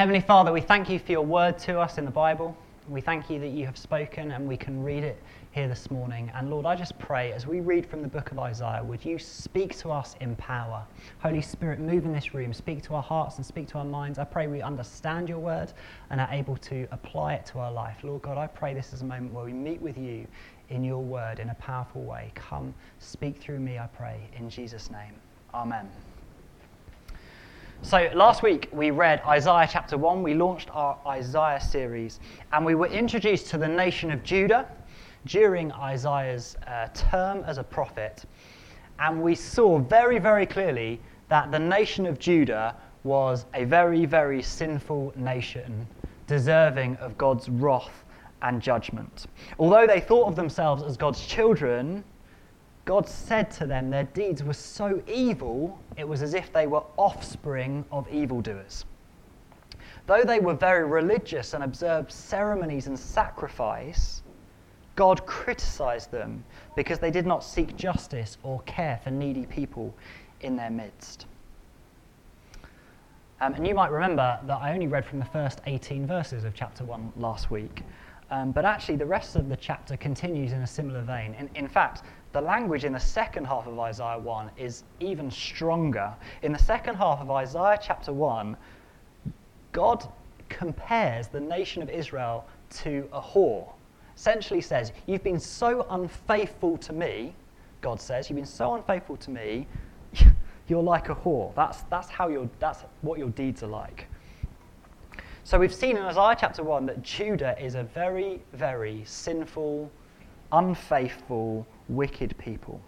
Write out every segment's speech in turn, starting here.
Heavenly Father, we thank you for your word to us in the Bible. We thank you that you have spoken and we can read it here this morning. And Lord, I just pray as we read from the book of Isaiah, would you speak to us in power? Holy Spirit, move in this room, speak to our hearts and speak to our minds. I pray we understand your word and are able to apply it to our life. Lord God, I pray this is a moment where we meet with you in your word in a powerful way. Come, speak through me, I pray, in Jesus' name. Amen. So, last week we read Isaiah chapter 1. We launched our Isaiah series, and we were introduced to the nation of Judah during Isaiah's uh, term as a prophet. And we saw very, very clearly that the nation of Judah was a very, very sinful nation, deserving of God's wrath and judgment. Although they thought of themselves as God's children, God said to them their deeds were so evil, it was as if they were offspring of evildoers. Though they were very religious and observed ceremonies and sacrifice, God criticized them because they did not seek justice or care for needy people in their midst. Um, and you might remember that I only read from the first 18 verses of chapter 1 last week. Um, but actually, the rest of the chapter continues in a similar vein. In, in fact, the language in the second half of Isaiah 1 is even stronger. In the second half of Isaiah chapter 1, God compares the nation of Israel to a whore essentially says, You've been so unfaithful to me, God says, You've been so unfaithful to me, you're like a whore. That's, that's, how your, that's what your deeds are like. So we've seen in Isaiah chapter 1 that Judah is a very, very sinful, unfaithful, wicked people.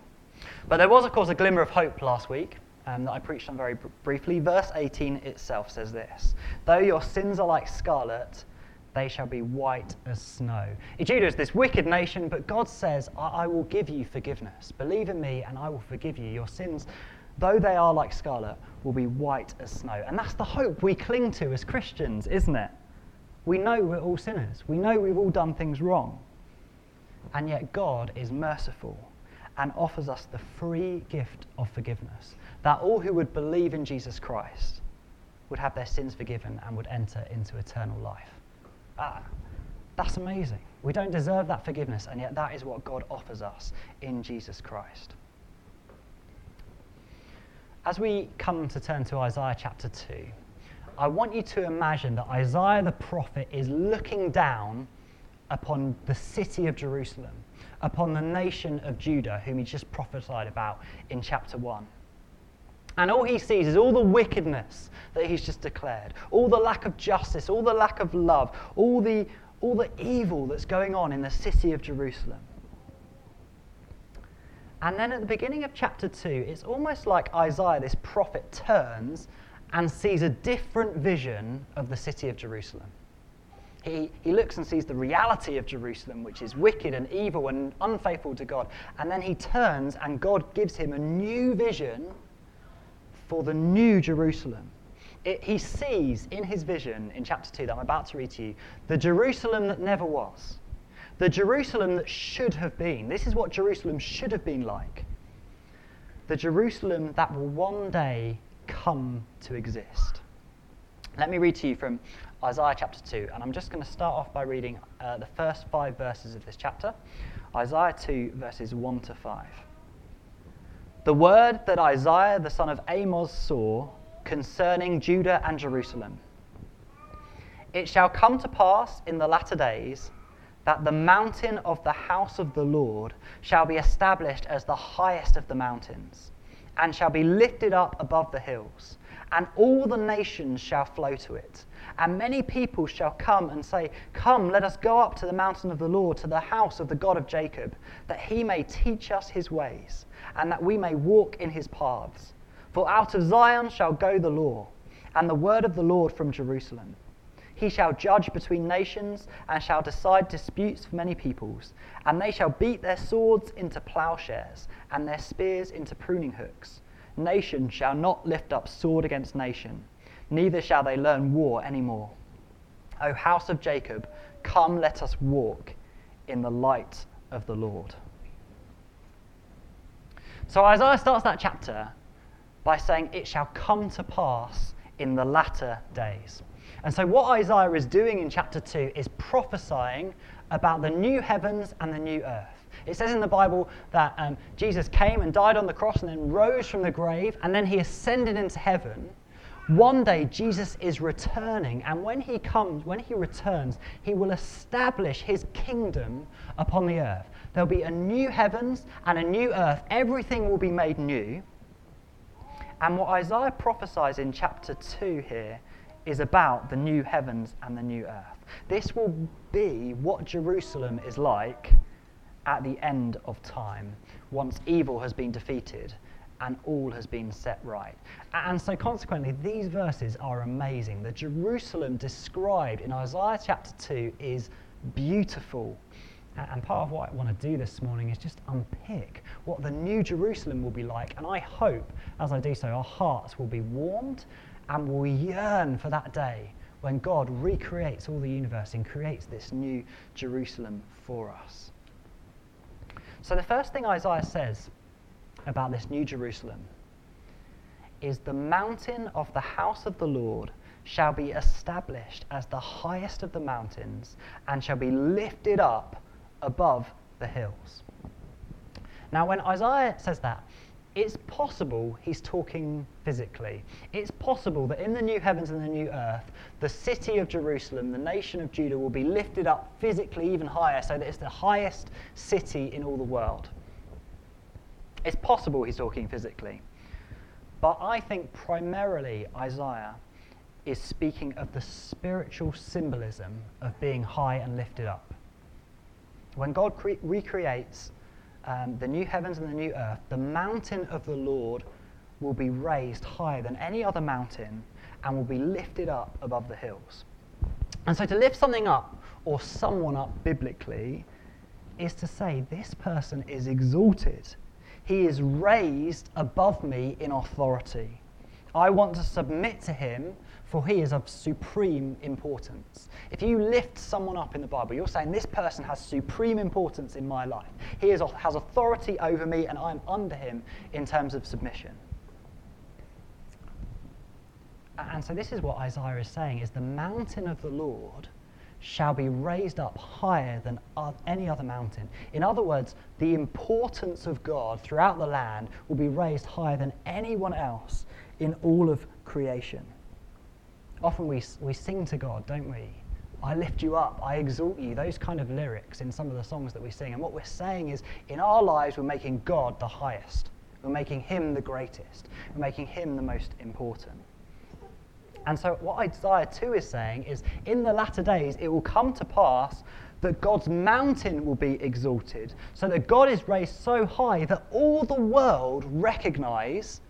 But there was, of course, a glimmer of hope last week um, that I preached on very br- briefly. Verse 18 itself says this Though your sins are like scarlet, they shall be white as snow. Judah is this wicked nation, but God says, I-, I will give you forgiveness. Believe in me, and I will forgive you. Your sins, though they are like scarlet, will be white as snow. And that's the hope we cling to as Christians, isn't it? We know we're all sinners, we know we've all done things wrong. And yet, God is merciful and offers us the free gift of forgiveness that all who would believe in Jesus Christ would have their sins forgiven and would enter into eternal life. Ah, that's amazing. We don't deserve that forgiveness, and yet that is what God offers us in Jesus Christ. As we come to turn to Isaiah chapter 2, I want you to imagine that Isaiah the prophet is looking down upon the city of Jerusalem, upon the nation of Judah, whom he just prophesied about in chapter 1. And all he sees is all the wickedness that he's just declared, all the lack of justice, all the lack of love, all the, all the evil that's going on in the city of Jerusalem. And then at the beginning of chapter 2, it's almost like Isaiah, this prophet, turns and sees a different vision of the city of Jerusalem. He, he looks and sees the reality of Jerusalem, which is wicked and evil and unfaithful to God. And then he turns and God gives him a new vision for the new Jerusalem. It, he sees in his vision in chapter 2 that I'm about to read to you the Jerusalem that never was, the Jerusalem that should have been. This is what Jerusalem should have been like. The Jerusalem that will one day come to exist. Let me read to you from Isaiah chapter 2, and I'm just going to start off by reading uh, the first five verses of this chapter Isaiah 2, verses 1 to 5. The word that Isaiah the son of Amos saw concerning Judah and Jerusalem. It shall come to pass in the latter days that the mountain of the house of the Lord shall be established as the highest of the mountains, and shall be lifted up above the hills, and all the nations shall flow to it. And many people shall come and say, Come, let us go up to the mountain of the Lord, to the house of the God of Jacob, that he may teach us his ways, and that we may walk in his paths. For out of Zion shall go the law, and the word of the Lord from Jerusalem. He shall judge between nations, and shall decide disputes for many peoples. And they shall beat their swords into plowshares, and their spears into pruning hooks. Nation shall not lift up sword against nation neither shall they learn war any more. O house of Jacob, come let us walk in the light of the Lord. So Isaiah starts that chapter by saying, It shall come to pass in the latter days. And so, what Isaiah is doing in chapter 2 is prophesying about the new heavens and the new earth. It says in the Bible that um, Jesus came and died on the cross and then rose from the grave and then he ascended into heaven. One day Jesus is returning, and when he comes, when he returns, he will establish his kingdom upon the earth. There'll be a new heavens and a new earth. Everything will be made new. And what Isaiah prophesies in chapter 2 here is about the new heavens and the new earth. This will be what Jerusalem is like at the end of time, once evil has been defeated and all has been set right. And so, consequently, these verses are amazing. The Jerusalem described in Isaiah chapter 2 is beautiful. And part of what I want to do this morning is just unpick what the new Jerusalem will be like. And I hope, as I do so, our hearts will be warmed and will yearn for that day when God recreates all the universe and creates this new Jerusalem for us. So, the first thing Isaiah says about this new Jerusalem is the mountain of the house of the Lord shall be established as the highest of the mountains and shall be lifted up above the hills. Now, when Isaiah says that, it's possible he's talking physically. It's possible that in the new heavens and the new earth, the city of Jerusalem, the nation of Judah, will be lifted up physically even higher so that it's the highest city in all the world. It's possible he's talking physically. But I think primarily Isaiah is speaking of the spiritual symbolism of being high and lifted up. When God cre- recreates um, the new heavens and the new earth, the mountain of the Lord will be raised higher than any other mountain and will be lifted up above the hills. And so to lift something up or someone up biblically is to say this person is exalted. He is raised above me in authority. I want to submit to him for he is of supreme importance. If you lift someone up in the Bible, you're saying this person has supreme importance in my life. He is, has authority over me, and I'm under him in terms of submission. And so this is what Isaiah is saying is the mountain of the Lord shall be raised up higher than any other mountain. In other words, the importance of God throughout the land will be raised higher than anyone else in all of creation often we, we sing to God, don't we? I lift you up, I exalt you, those kind of lyrics in some of the songs that we sing. And what we're saying is, in our lives, we're making God the highest. We're making Him the greatest. We're making Him the most important. And so, what Isaiah 2 is saying is, in the latter days, it will come to pass that God's mountain will be exalted, so that God is raised so high that all the world recognize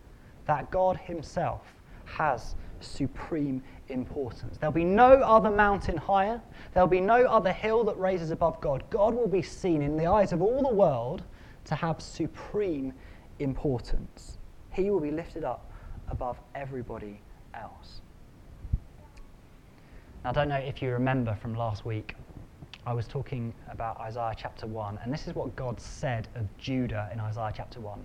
that God Himself has supreme importance. There'll be no other mountain higher, there'll be no other hill that raises above God. God will be seen in the eyes of all the world to have supreme importance. He will be lifted up above everybody else. Now, I don't know if you remember from last week, I was talking about Isaiah chapter 1, and this is what God said of Judah in Isaiah chapter 1.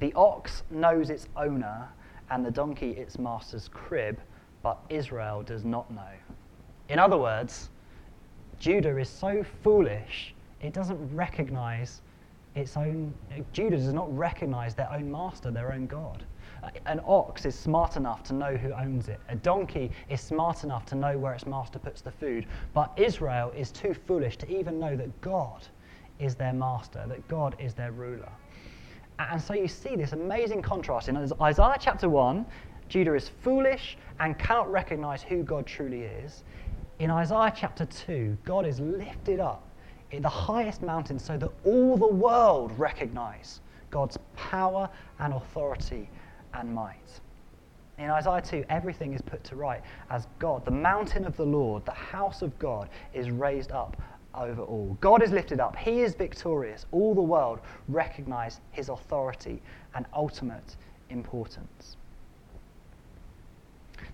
The ox knows its owner, and the donkey its master's crib, but Israel does not know. In other words, Judah is so foolish, it doesn't recognize its own, Judah does not recognize their own master, their own God. An ox is smart enough to know who owns it. A donkey is smart enough to know where its master puts the food. But Israel is too foolish to even know that God is their master, that God is their ruler. And so you see this amazing contrast in Isaiah chapter 1, Judah is foolish and cannot recognize who God truly is. In Isaiah chapter 2, God is lifted up in the highest mountain so that all the world recognize God's power and authority and might. In Isaiah 2, everything is put to right as God, the mountain of the Lord, the house of God, is raised up over all. God is lifted up. He is victorious. All the world recognize his authority and ultimate importance.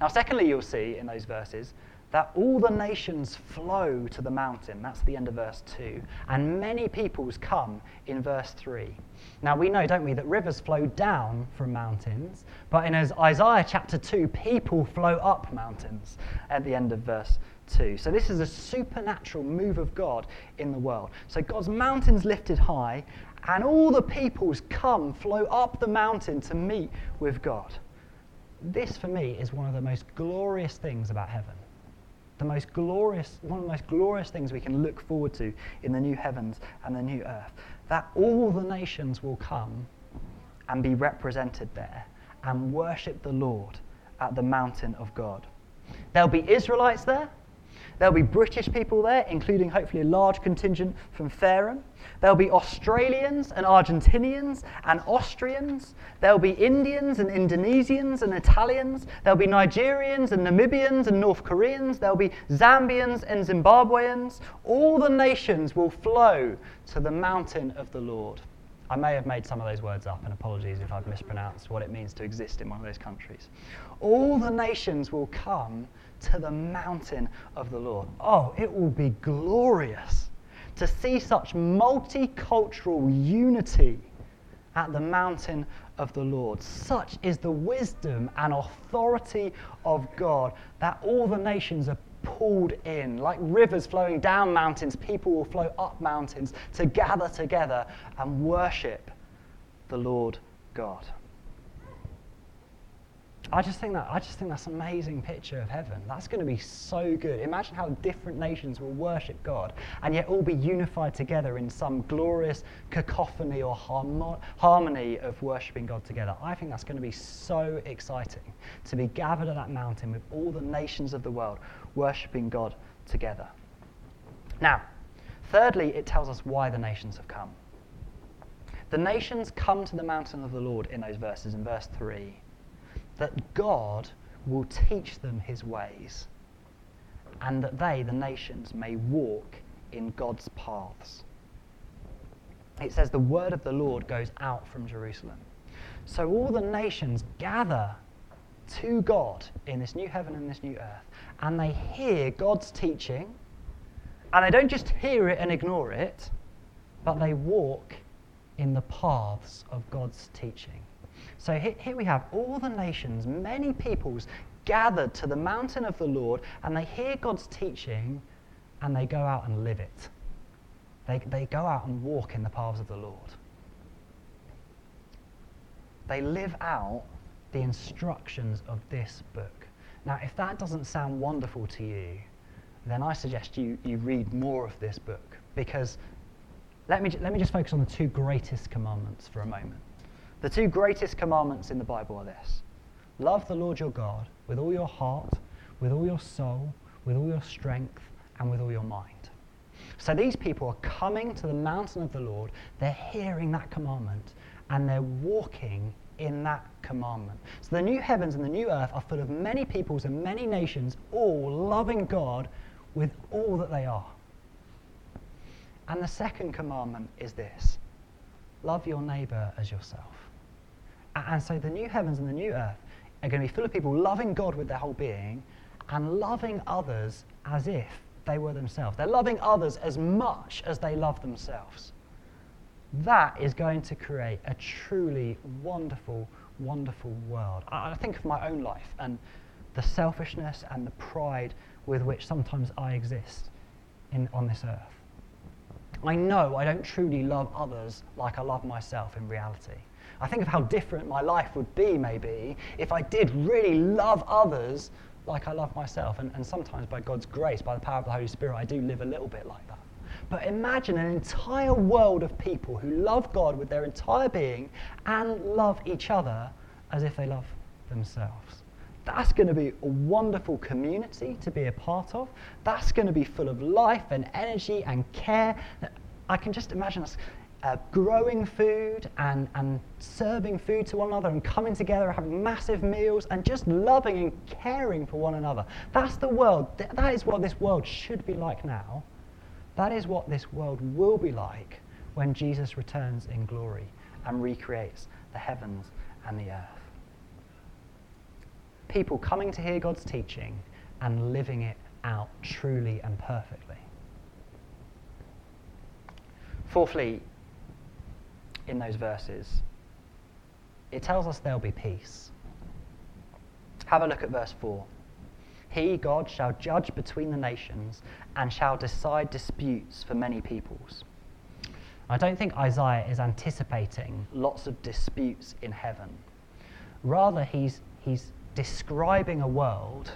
Now, secondly, you'll see in those verses that all the nations flow to the mountain. That's the end of verse 2. And many peoples come in verse 3. Now we know, don't we, that rivers flow down from mountains, but in Isaiah chapter 2, people flow up mountains at the end of verse 2. So this is a supernatural move of God in the world. So God's mountain's lifted high, and all the peoples come, flow up the mountain to meet with God. This, for me, is one of the most glorious things about heaven the most glorious, one of the most glorious things we can look forward to in the new heavens and the new earth. That all the nations will come and be represented there and worship the Lord at the mountain of God. There'll be Israelites there, There'll be British people there, including hopefully a large contingent from Fareham. There'll be Australians and Argentinians and Austrians. There'll be Indians and Indonesians and Italians. There'll be Nigerians and Namibians and North Koreans. There'll be Zambians and Zimbabweans. All the nations will flow to the mountain of the Lord. I may have made some of those words up, and apologies if I've mispronounced what it means to exist in one of those countries. All the nations will come to the mountain of the Lord. Oh, it will be glorious to see such multicultural unity at the mountain of the Lord. Such is the wisdom and authority of God that all the nations are pulled in. Like rivers flowing down mountains, people will flow up mountains to gather together and worship the Lord God. I just think that I just think that's an amazing picture of heaven. That's going to be so good. Imagine how different nations will worship God and yet all be unified together in some glorious cacophony or harmo- harmony of worshiping God together. I think that's going to be so exciting to be gathered at that mountain with all the nations of the world worshiping God together. Now, thirdly, it tells us why the nations have come. The nations come to the mountain of the Lord in those verses in verse 3 that God will teach them his ways, and that they, the nations, may walk in God's paths. It says, The word of the Lord goes out from Jerusalem. So all the nations gather to God in this new heaven and this new earth, and they hear God's teaching, and they don't just hear it and ignore it, but they walk in the paths of God's teaching. So here, here we have all the nations, many peoples gathered to the mountain of the Lord, and they hear God's teaching and they go out and live it. They, they go out and walk in the paths of the Lord. They live out the instructions of this book. Now, if that doesn't sound wonderful to you, then I suggest you, you read more of this book because let me, let me just focus on the two greatest commandments for a moment. The two greatest commandments in the Bible are this love the Lord your God with all your heart, with all your soul, with all your strength, and with all your mind. So these people are coming to the mountain of the Lord, they're hearing that commandment, and they're walking in that commandment. So the new heavens and the new earth are full of many peoples and many nations, all loving God with all that they are. And the second commandment is this love your neighbor as yourself. And so the new heavens and the new earth are going to be full of people loving God with their whole being and loving others as if they were themselves. They're loving others as much as they love themselves. That is going to create a truly wonderful, wonderful world. I think of my own life and the selfishness and the pride with which sometimes I exist in, on this earth. I know I don't truly love others like I love myself in reality. I think of how different my life would be, maybe, if I did really love others like I love myself. And, and sometimes, by God's grace, by the power of the Holy Spirit, I do live a little bit like that. But imagine an entire world of people who love God with their entire being and love each other as if they love themselves. That's going to be a wonderful community to be a part of. That's going to be full of life and energy and care. I can just imagine us uh, growing food and, and serving food to one another and coming together, and having massive meals and just loving and caring for one another. That's the world. That is what this world should be like now. That is what this world will be like when Jesus returns in glory and recreates the heavens and the earth. People coming to hear God's teaching and living it out truly and perfectly. Fourthly, in those verses, it tells us there'll be peace. Have a look at verse 4. He, God, shall judge between the nations and shall decide disputes for many peoples. I don't think Isaiah is anticipating lots of disputes in heaven. Rather, he's, he's describing a world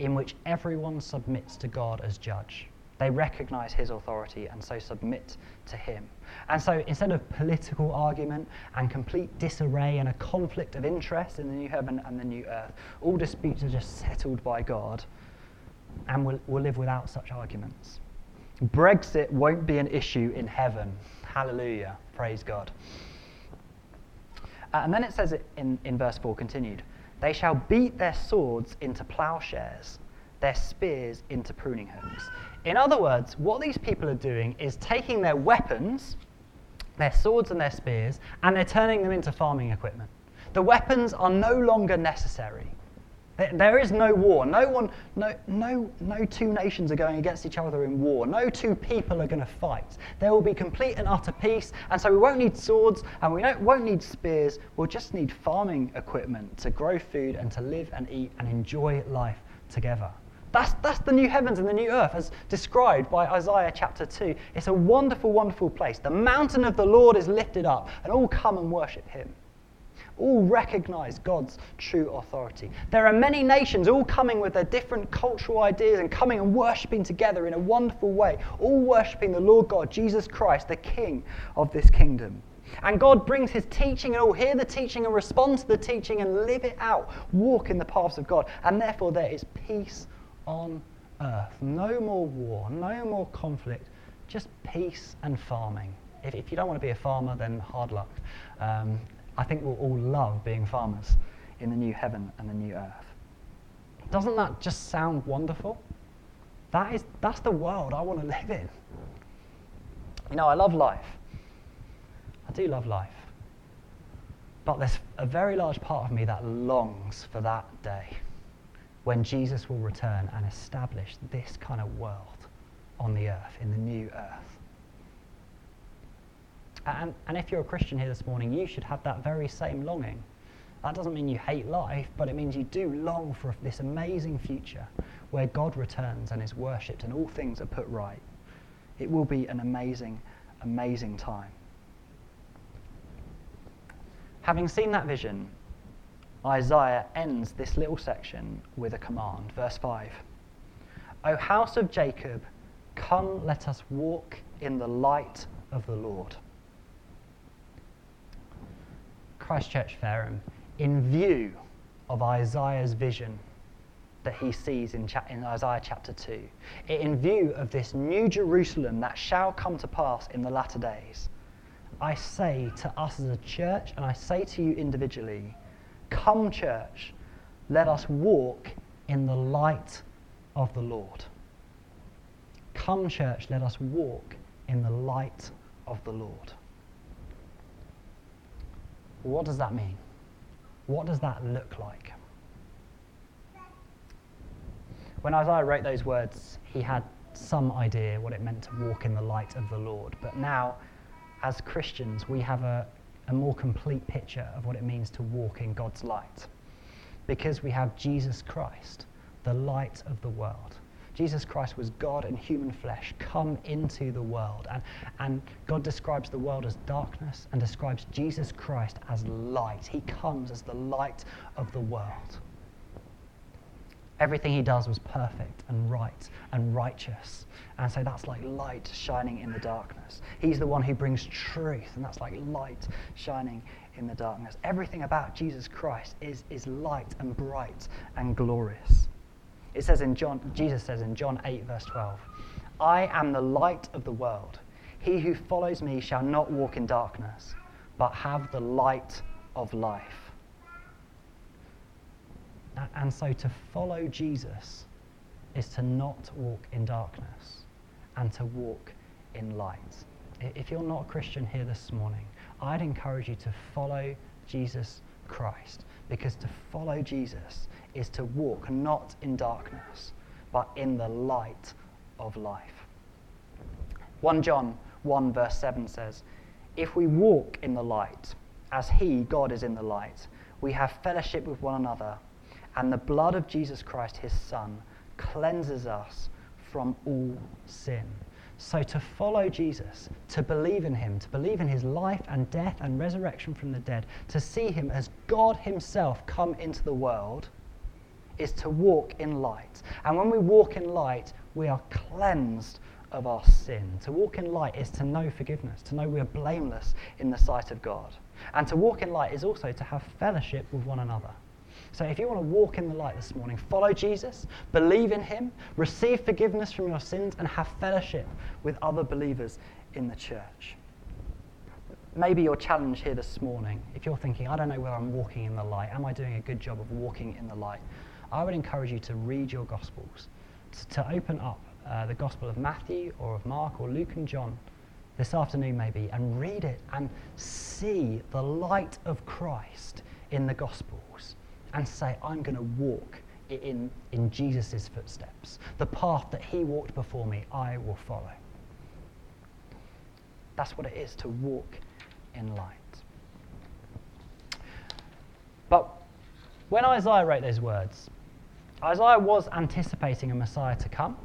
in which everyone submits to God as judge. They recognize his authority and so submit to him. And so instead of political argument and complete disarray and a conflict of interest in the new heaven and the new earth, all disputes are just settled by God and we'll, we'll live without such arguments. Brexit won't be an issue in heaven. Hallelujah. Praise God. Uh, and then it says it in, in verse 4 continued They shall beat their swords into plowshares, their spears into pruning hooks. In other words, what these people are doing is taking their weapons, their swords and their spears, and they're turning them into farming equipment. The weapons are no longer necessary. There is no war. No one, no, no, no two nations are going against each other in war. No two people are going to fight. There will be complete and utter peace. And so we won't need swords and we won't need spears. We'll just need farming equipment to grow food and to live and eat and enjoy life together. That's, that's the new heavens and the new earth, as described by Isaiah chapter 2. It's a wonderful, wonderful place. The mountain of the Lord is lifted up, and all come and worship him. All recognize God's true authority. There are many nations all coming with their different cultural ideas and coming and worshipping together in a wonderful way, all worshipping the Lord God, Jesus Christ, the King of this kingdom. And God brings his teaching and all hear the teaching and respond to the teaching and live it out, walk in the paths of God. And therefore, there is peace on earth. No more war, no more conflict, just peace and farming. If, if you don't want to be a farmer, then hard luck. Um, I think we'll all love being farmers in the new heaven and the new earth. Doesn't that just sound wonderful? That is, that's the world I want to live in. You know, I love life. I do love life. But there's a very large part of me that longs for that day when Jesus will return and establish this kind of world on the earth, in the new earth. And, and if you're a Christian here this morning, you should have that very same longing. That doesn't mean you hate life, but it means you do long for this amazing future where God returns and is worshipped and all things are put right. It will be an amazing, amazing time. Having seen that vision, Isaiah ends this little section with a command. Verse 5 O house of Jacob, come let us walk in the light of the Lord. Christchurch Fareham, in view of Isaiah's vision that he sees in, cha- in, Isaiah chapter 2, in view of this new Jerusalem that shall come to pass in the latter days, I say to us as a church, and I say to you individually, Come, church, let us walk in the light of the Lord. Come, church, let us walk in the light of the Lord. What does that mean? What does that look like? When Isaiah wrote those words, he had some idea what it meant to walk in the light of the Lord. But now, as Christians, we have a, a more complete picture of what it means to walk in God's light. Because we have Jesus Christ, the light of the world. Jesus Christ was God in human flesh, come into the world. And, and God describes the world as darkness and describes Jesus Christ as light. He comes as the light of the world. Everything he does was perfect and right and righteous. And so that's like light shining in the darkness. He's the one who brings truth, and that's like light shining in the darkness. Everything about Jesus Christ is, is light and bright and glorious. It says in John, Jesus says in John 8, verse 12, I am the light of the world. He who follows me shall not walk in darkness, but have the light of life. And so to follow Jesus is to not walk in darkness and to walk in light. If you're not a Christian here this morning, I'd encourage you to follow Jesus Christ because to follow Jesus is to walk not in darkness, but in the light of life. 1 John 1, verse 7 says, If we walk in the light, as He, God, is in the light, we have fellowship with one another, and the blood of Jesus Christ, His Son, cleanses us from all sin. So, to follow Jesus, to believe in him, to believe in his life and death and resurrection from the dead, to see him as God himself come into the world, is to walk in light. And when we walk in light, we are cleansed of our sin. To walk in light is to know forgiveness, to know we are blameless in the sight of God. And to walk in light is also to have fellowship with one another. So if you want to walk in the light this morning, follow Jesus, believe in him, receive forgiveness from your sins, and have fellowship with other believers in the church. Maybe your challenge here this morning, if you're thinking, I don't know whether I'm walking in the light, am I doing a good job of walking in the light? I would encourage you to read your Gospels, to, open up uh, the Gospel of Matthew or of Mark or Luke and John this afternoon, maybe, and read it and see the light of Christ in the Gospels and say, I'm going to walk in, in Jesus' footsteps. The path that he walked before me, I will follow. That's what it is to walk in light. But when Isaiah wrote those words, Isaiah was anticipating a Messiah to come.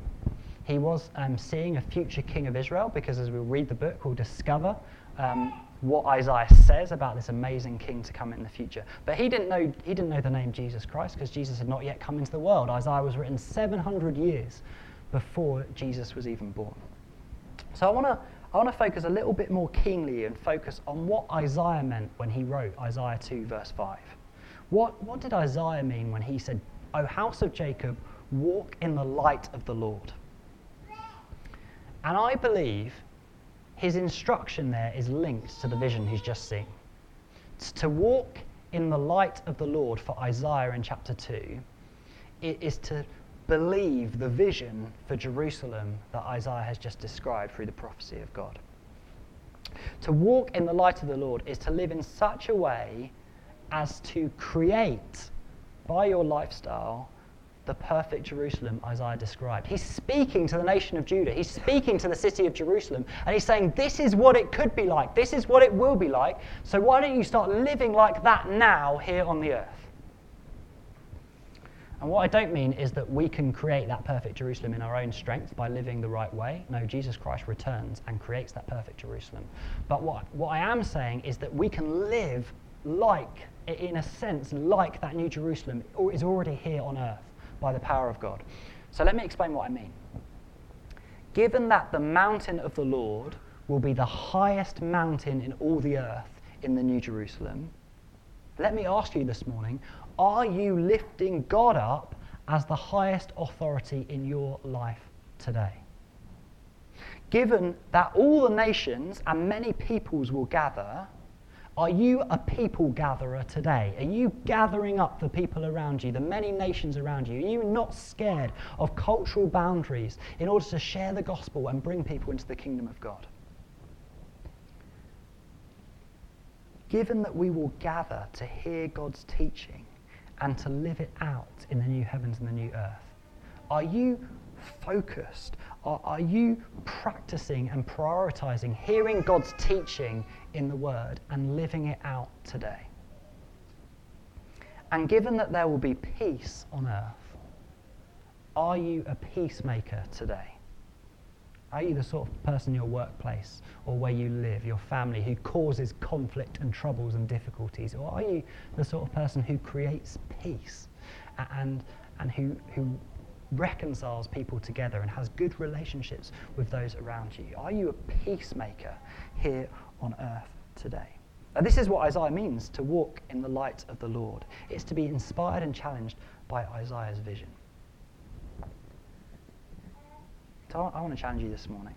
He was um, seeing a future king of Israel because as we read the book, we'll discover um, what Isaiah says about this amazing king to come in the future. But he didn't know, he didn't know the name Jesus Christ because Jesus had not yet come into the world. Isaiah was written 700 years before Jesus was even born. So I want to I want to focus a little bit more keenly and focus on what Isaiah meant when he wrote Isaiah 2, verse 5. What, what did Isaiah mean when he said, O house of Jacob, walk in the light of the Lord? And I believe his instruction there is linked to the vision he's just seen. To walk in the light of the Lord for Isaiah in chapter 2 it is to believe the vision for Jerusalem that Isaiah has just described through the prophecy of God. To walk in the light of the Lord is to live in such a way as to create by your lifestyle the perfect Jerusalem Isaiah described. He's speaking to the nation of Judah. He's speaking to the city of Jerusalem. And he's saying, This is what it could be like. This is what it will be like. So why don't you start living like that now here on the earth? And what I don't mean is that we can create that perfect Jerusalem in our own strength by living the right way. No, Jesus Christ returns and creates that perfect Jerusalem. But what, what I am saying is that we can live like, in a sense, like that New Jerusalem is already here on earth by the power of God. So let me explain what I mean. Given that the mountain of the Lord will be the highest mountain in all the earth in the New Jerusalem, let me ask you this morning are you lifting God up as the highest authority in your life today? Given that all the nations and many peoples will gather, are you a people gatherer today? Are you gathering up the people around you, the many nations around you? Are you not scared of cultural boundaries in order to share the gospel and bring people into the kingdom of God? Given that we will gather to hear God's teaching and to live it out in the new heavens and the new earth, are you focused? Are, are you practicing and prioritizing hearing God's teaching in the Word and living it out today? And given that there will be peace on earth, are you a peacemaker today? Are you the sort of person in your workplace or where you live, your family, who causes conflict and troubles and difficulties? Or are you the sort of person who creates peace and, and who, who reconciles people together and has good relationships with those around you? Are you a peacemaker here on earth today? Now, this is what Isaiah means to walk in the light of the Lord. It's to be inspired and challenged by Isaiah's vision. So I want to challenge you this morning.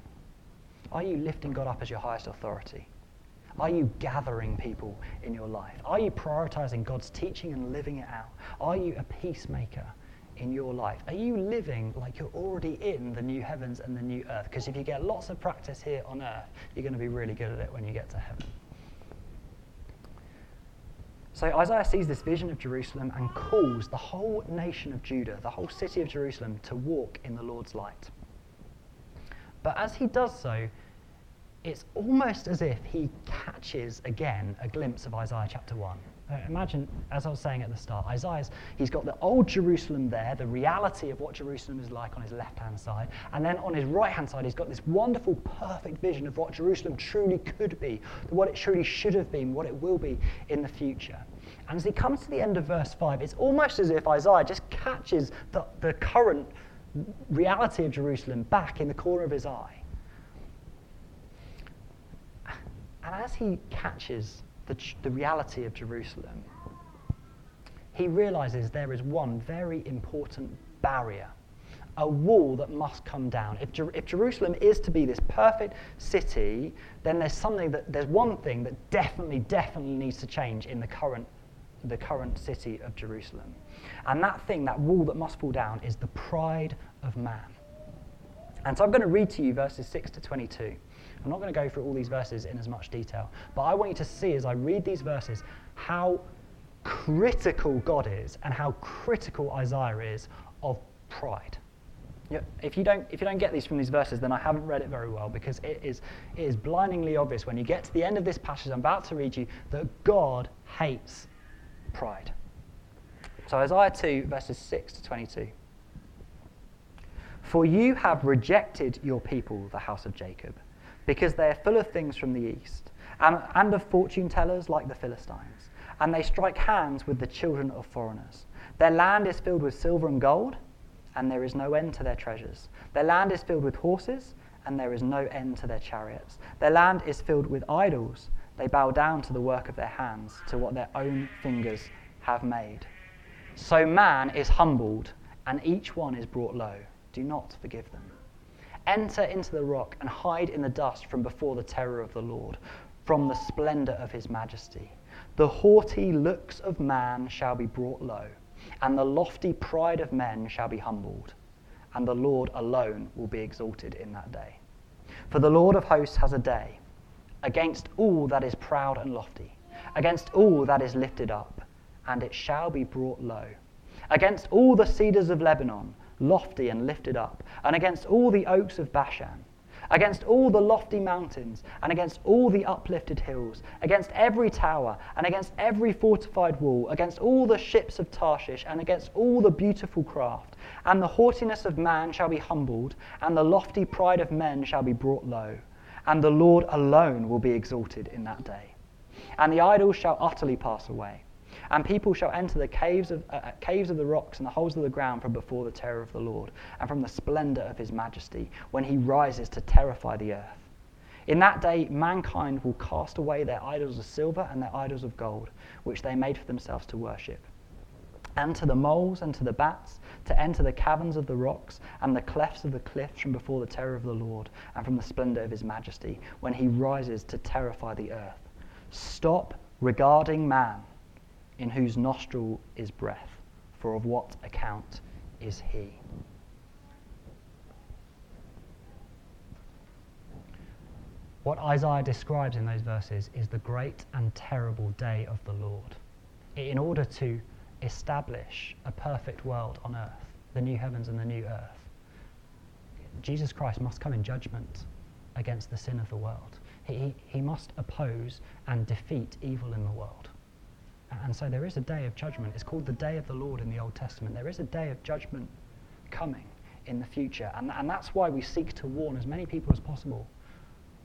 Are you lifting God up as your highest authority? Are you gathering people in your life? Are you prioritizing God's teaching and living it out? Are you a peacemaker in your life? Are you living like you're already in the new heavens and the new earth? Because if you get lots of practice here on earth, you're going to be really good at it when you get to heaven. So Isaiah sees this vision of Jerusalem and calls the whole nation of Judah, the whole city of Jerusalem, to walk in the Lord's light. But as he does so, it's almost as if he catches again a glimpse of Isaiah chapter 1. Uh, imagine, as I was saying at the start, Isaiah's, he's got the old Jerusalem there, the reality of what Jerusalem is like on his left hand side. And then on his right hand side, he's got this wonderful, perfect vision of what Jerusalem truly could be, what it truly should have been, what it will be in the future. And as he comes to the end of verse 5, it's almost as if Isaiah just catches the, the current reality of Jerusalem back in the corner of his eye. And as he catches the, the reality of Jerusalem, he realizes there is one very important barrier, a wall that must come down. If, Jer- if Jerusalem is to be this perfect city, then there's something that there's one thing that definitely, definitely needs to change in the current, the current city of Jerusalem. And that thing, that wall that must fall down, is the pride of man. And so I'm going to read to you verses 6 to 22. I'm not going to go through all these verses in as much detail, but I want you to see as I read these verses how critical God is and how critical Isaiah is of pride. If you, don't, if you don't get these from these verses, then I haven't read it very well because it is, it is blindingly obvious when you get to the end of this passage I'm about to read you that God hates pride. So, Isaiah 2, verses 6 to 22. For you have rejected your people, the house of Jacob because they are full of things from the east, and, and of fortune tellers like the Philistines. And they strike hands with the children of foreigners. Their land is filled with silver and gold, and there is no end to their treasures. Their land is filled with horses, and there is no end to their chariots. Their land is filled with idols. They bow down to the work of their hands, to what their own fingers have made. So man is humbled, and each one is brought low. Do not forgive them. Enter into the rock and hide in the dust from before the terror of the Lord, from the splendor of his majesty. The haughty looks of man shall be brought low, and the lofty pride of men shall be humbled, and the Lord alone will be exalted in that day. For the Lord of hosts has a day against all that is proud and lofty, against all that is lifted up, and it shall be brought low, against all the cedars of Lebanon lofty and lifted up, and against all the oaks of Bashan, against all the lofty mountains, and against all the uplifted hills, against every tower, and against every fortified wall, against all the ships of Tarshish, and against all the beautiful craft. And the haughtiness of man shall be humbled, and the lofty pride of men shall be brought low. And the Lord alone will be exalted in that day. And the idols shall utterly pass away and people shall enter the caves of, uh, uh, caves of the rocks and the holes of the ground from before the terror of the Lord, and from the splendor of his majesty, when he rises to terrify the earth. In that day, mankind will cast away their idols of silver and their idols of gold, which they made for themselves to worship. And to the moles and to the bats, to enter the caverns of the rocks and the clefts of the cliffs from before the terror of the Lord and from the splendor of his majesty, when he rises to terrify the earth. Stop regarding man in whose nostril is breath, for of what account is he? What Isaiah describes in those verses is the great and terrible day of the Lord. In order to establish a perfect world on earth, the new heavens and the new earth, Jesus Christ must come in judgment against the sin of the world. He, he must oppose and defeat evil in the world. And so there is a day of judgment. It's called the day of the Lord in the Old Testament. There is a day of judgment coming in the future. And, and that's why we seek to warn as many people as possible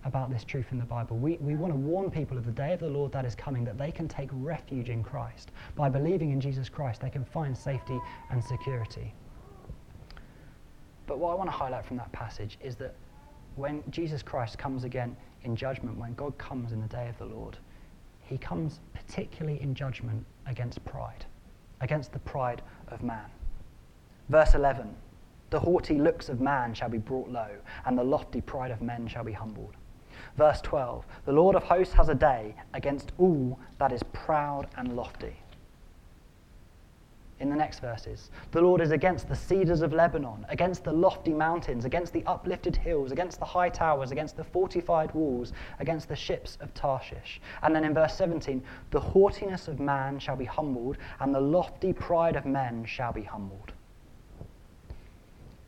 about this truth in the Bible. We, we want to warn people of the day of the Lord that is coming, that they can take refuge in Christ. By believing in Jesus Christ, they can find safety and security. But what I want to highlight from that passage is that when Jesus Christ comes again in judgment, when God comes in the day of the Lord, he comes particularly in judgment against pride, against the pride of man. Verse 11 The haughty looks of man shall be brought low, and the lofty pride of men shall be humbled. Verse 12 The Lord of hosts has a day against all that is proud and lofty. In the next verses. The Lord is against the cedars of Lebanon, against the lofty mountains, against the uplifted hills, against the high towers, against the fortified walls, against the ships of Tarshish. And then in verse 17, the haughtiness of man shall be humbled, and the lofty pride of men shall be humbled.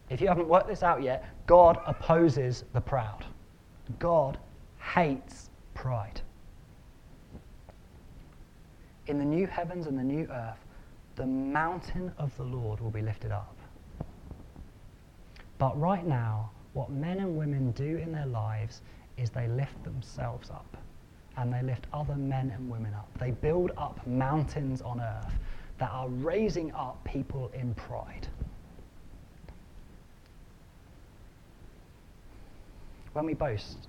If you haven't worked this out yet, God opposes the proud. God hates pride. In the new heavens and the new earth, the mountain of the Lord will be lifted up. But right now, what men and women do in their lives is they lift themselves up and they lift other men and women up. They build up mountains on earth that are raising up people in pride. When we boast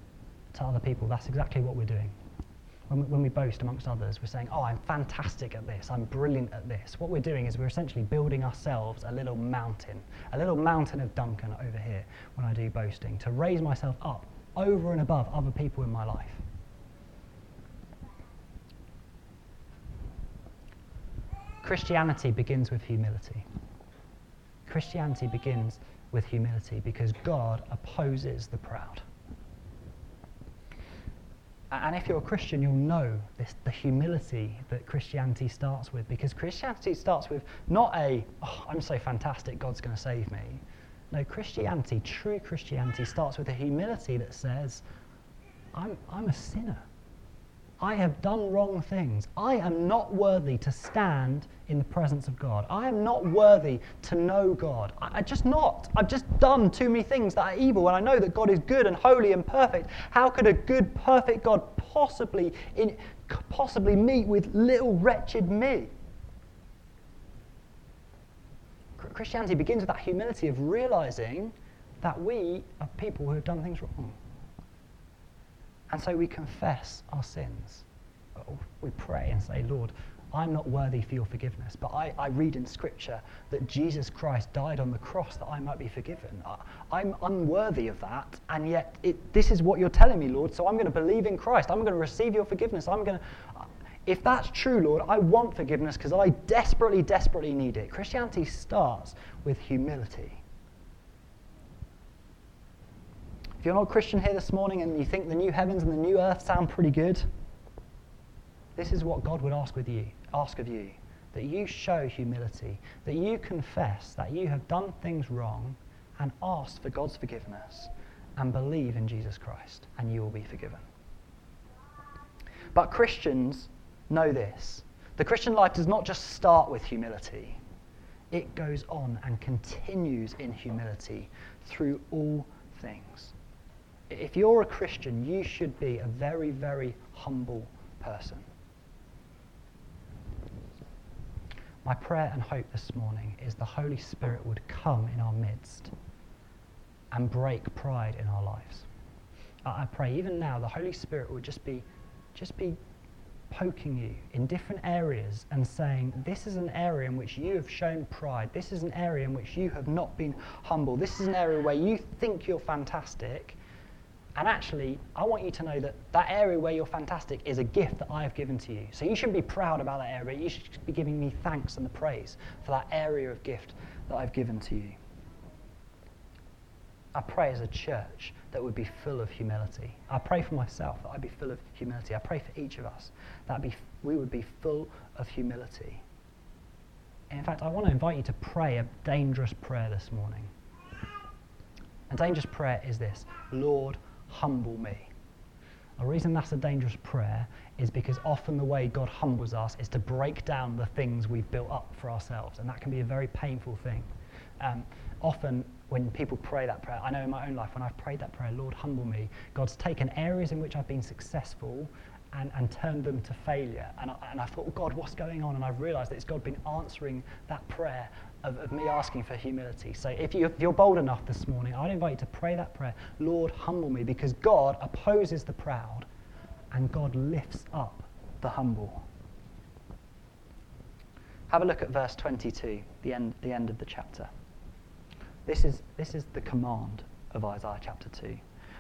to other people, that's exactly what we're doing when we, when we boast amongst others, we're saying, oh, I'm fantastic at this, I'm brilliant at this. What we're doing is we're essentially building ourselves a little mountain, a little mountain of Duncan over here when I do boasting, to raise myself up over and above other people in my life. Christianity begins with humility. Christianity begins with humility because God opposes the proud. And if you're a Christian, you'll know this, the humility that Christianity starts with, because Christianity starts with not a, oh, I'm so fantastic, God's going to save me. No, Christianity, true Christianity, starts with a humility that says, I'm, I'm a sinner. I have done wrong things. I am not worthy to stand in the presence of God. I am not worthy to know God. I, I just not. I've just done too many things that are evil, and I know that God is good and holy and perfect. How could a good, perfect God possibly, in, possibly meet with little wretched me? Christianity begins with that humility of realizing that we are people who have done things wrong. And so we confess our sins. We pray and say, Lord, I'm not worthy for your forgiveness, but I, I, read in Scripture that Jesus Christ died on the cross that I might be forgiven. I, am unworthy of that, and yet it, this is what you're telling me, Lord, so I'm going to believe in Christ. I'm going to receive your forgiveness. I'm going to. Uh, if that's true, Lord, I want forgiveness because I desperately, desperately need it. Christianity starts with humility. If you're not a Christian here this morning and you think the new heavens and the new earth sound pretty good, this is what God would ask with you, ask of you. That you show humility, that you confess that you have done things wrong and ask for God's forgiveness and believe in Jesus Christ, and you will be forgiven. But Christians know this. The Christian life does not just start with humility, it goes on and continues in humility through all things if you're a Christian, you should be a very, very humble person. My prayer and hope this morning is the Holy Spirit would come in our midst and break pride in our lives. I pray even now the Holy Spirit would just be, just be poking you in different areas and saying, This is an area in which you have shown pride. This is an area in which you have not been humble. This is an area where you think you're fantastic and actually, I want you to know that that area where you're fantastic is a gift that I have given to you. So you shouldn't be proud about that area. You should be giving me thanks and the praise for that area of gift that I've given to you. I pray as a church that would be full of humility. I pray for myself that I'd be full of humility. I pray for each of us that be, we would be full of humility. In fact, I want to invite you to pray a dangerous prayer this morning. A dangerous prayer is this Lord, humble me. The reason that's a dangerous prayer is because often the way God humbles us is to break down the things we've built up for ourselves, and that can be a very painful thing. Um, often, when people pray that prayer, I know in my own life, when I've prayed that prayer, Lord, humble me, God's taken areas in which I've been successful and, and turned them to failure. And I, and I thought, God, what's going on? And I've realized that it's God been answering that prayer of, of me asking for humility. So if, you, if you're bold enough this morning, I'd invite you to pray that prayer Lord, humble me, because God opposes the proud and God lifts up the humble. Have a look at verse 22, the end, the end of the chapter. This is, this is the command of Isaiah chapter 2.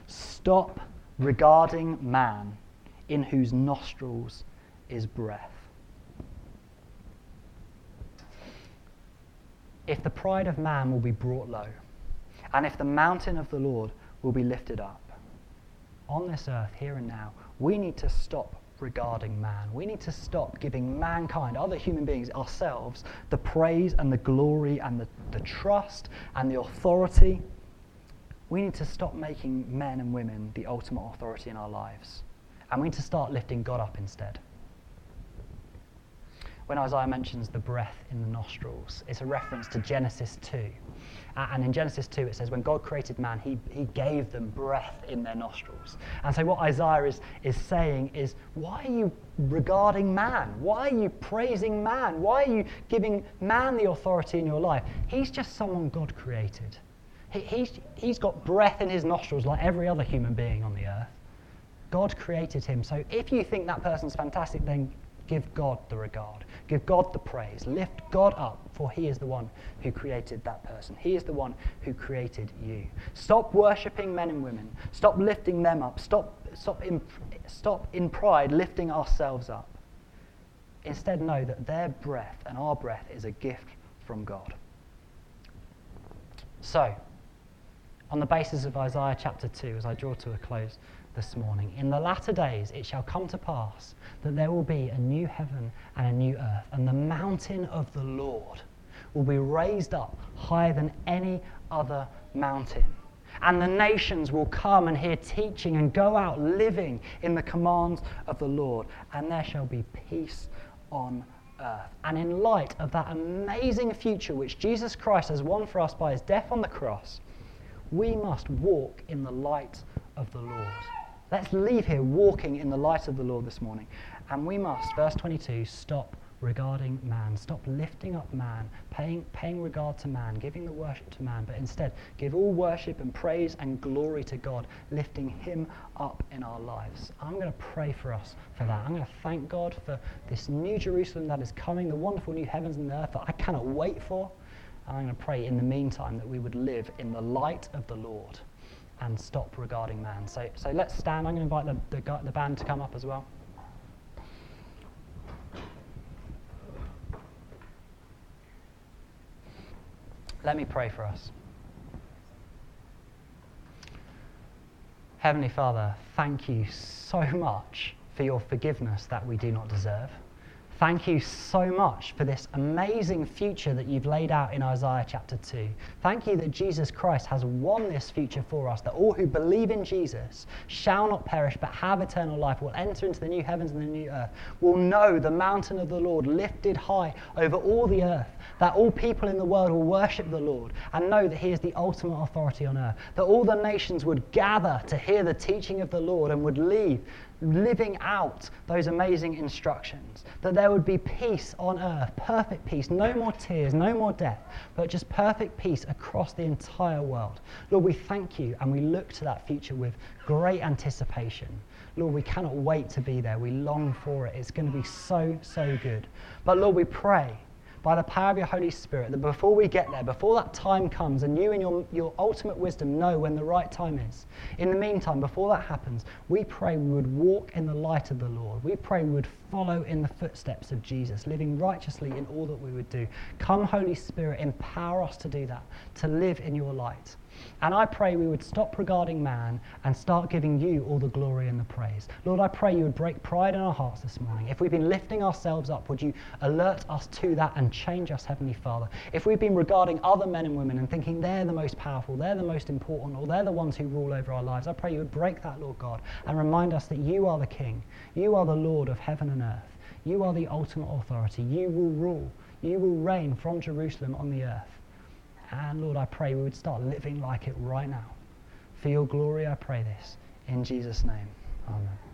Stop regarding man in whose nostrils is breath if the pride of man will be brought low, and if the mountain of the Lord will be lifted up. On this earth, here and now, we need to stop regarding man. We need to stop giving mankind, other human beings, ourselves, the praise and the glory and the, the trust and the authority. We need to stop making men and women the ultimate authority in our lives. And we need to start lifting God up instead when Isaiah mentions the breath in the nostrils, it's a reference to Genesis 2. And in Genesis 2, it says, when God created man, he, he gave them breath in their nostrils. And so, what Isaiah is, is saying is, why are you regarding man? Why are you praising man? Why are you giving man the authority in your life? He's just someone God created. He, he's, he's got breath in his nostrils like every other human being on the earth. God created him. So, if you think that person's fantastic, then give God the regard. Give God the praise. Lift God up, for He is the one who created that person. He is the one who created you. Stop worshipping men and women. Stop lifting them up. Stop, stop, in, stop in pride lifting ourselves up. Instead, know that their breath and our breath is a gift from God. So, on the basis of Isaiah chapter 2, as I draw to a close, this morning. In the latter days it shall come to pass that there will be a new heaven and a new earth, and the mountain of the Lord will be raised up higher than any other mountain. And the nations will come and hear teaching and go out living in the commands of the Lord, and there shall be peace on earth. And in light of that amazing future which Jesus Christ has won for us by his death on the cross, we must walk in the light of the Lord. Let's leave here walking in the light of the Lord this morning. And we must, verse 22, stop regarding man. Stop lifting up man, paying, paying regard to man, giving the worship to man, but instead give all worship and praise and glory to God, lifting him up in our lives. I'm going to pray for us for that. I'm going to thank God for this new Jerusalem that is coming, the wonderful new heavens and earth that I cannot wait for. And I'm going to pray in the meantime that we would live in the light of the Lord and stop regarding man. So, so let's stand. I'm going to invite the, the, the band to come up as well. Let me pray for us. Heavenly Father, thank you so much for your forgiveness that we do not deserve. Thank you so much for this amazing future that you've laid out in Isaiah chapter 2. Thank you that Jesus Christ has won this future for us, that all who believe in Jesus shall not perish but have eternal life, will enter into the new heavens and the new earth, will know the mountain of the Lord lifted high over all the earth, that all people in the world will worship the Lord and know that He is the ultimate authority on earth, that all the nations would gather to hear the teaching of the Lord and would leave living out those amazing instructions. That there would be peace on earth, perfect peace, no more tears, no more death, but just perfect peace across the entire world. Lord, we thank you and we look to that future with great anticipation. Lord, we cannot wait to be there. We long for it. It's going to be so, so good. But Lord, we pray by the power of your Holy Spirit, that before we get there, before that time comes, and you in your, your ultimate wisdom know when the right time is, in the meantime, before that happens, we pray we would walk in the light of the Lord. We pray we would follow in the footsteps of Jesus, living righteously in all that we would do. Come, Holy Spirit, empower us to do that, to live in your light. And I pray we would stop regarding man and start giving you all the glory and the praise. Lord, I pray you would break pride in our hearts this morning. If we've been lifting ourselves up, would you alert us to that and change us, Heavenly Father? If we've been regarding other men and women and thinking they're the most powerful, they're the most important, or they're the ones who rule over our lives, I pray you would break that, Lord God, and remind us that you are the King. You are the Lord of heaven and earth. You are the ultimate authority. You will rule. You will reign from Jerusalem on the earth. And Lord, I pray we would start living like it right now. For your glory, I pray this. In Jesus' name, amen.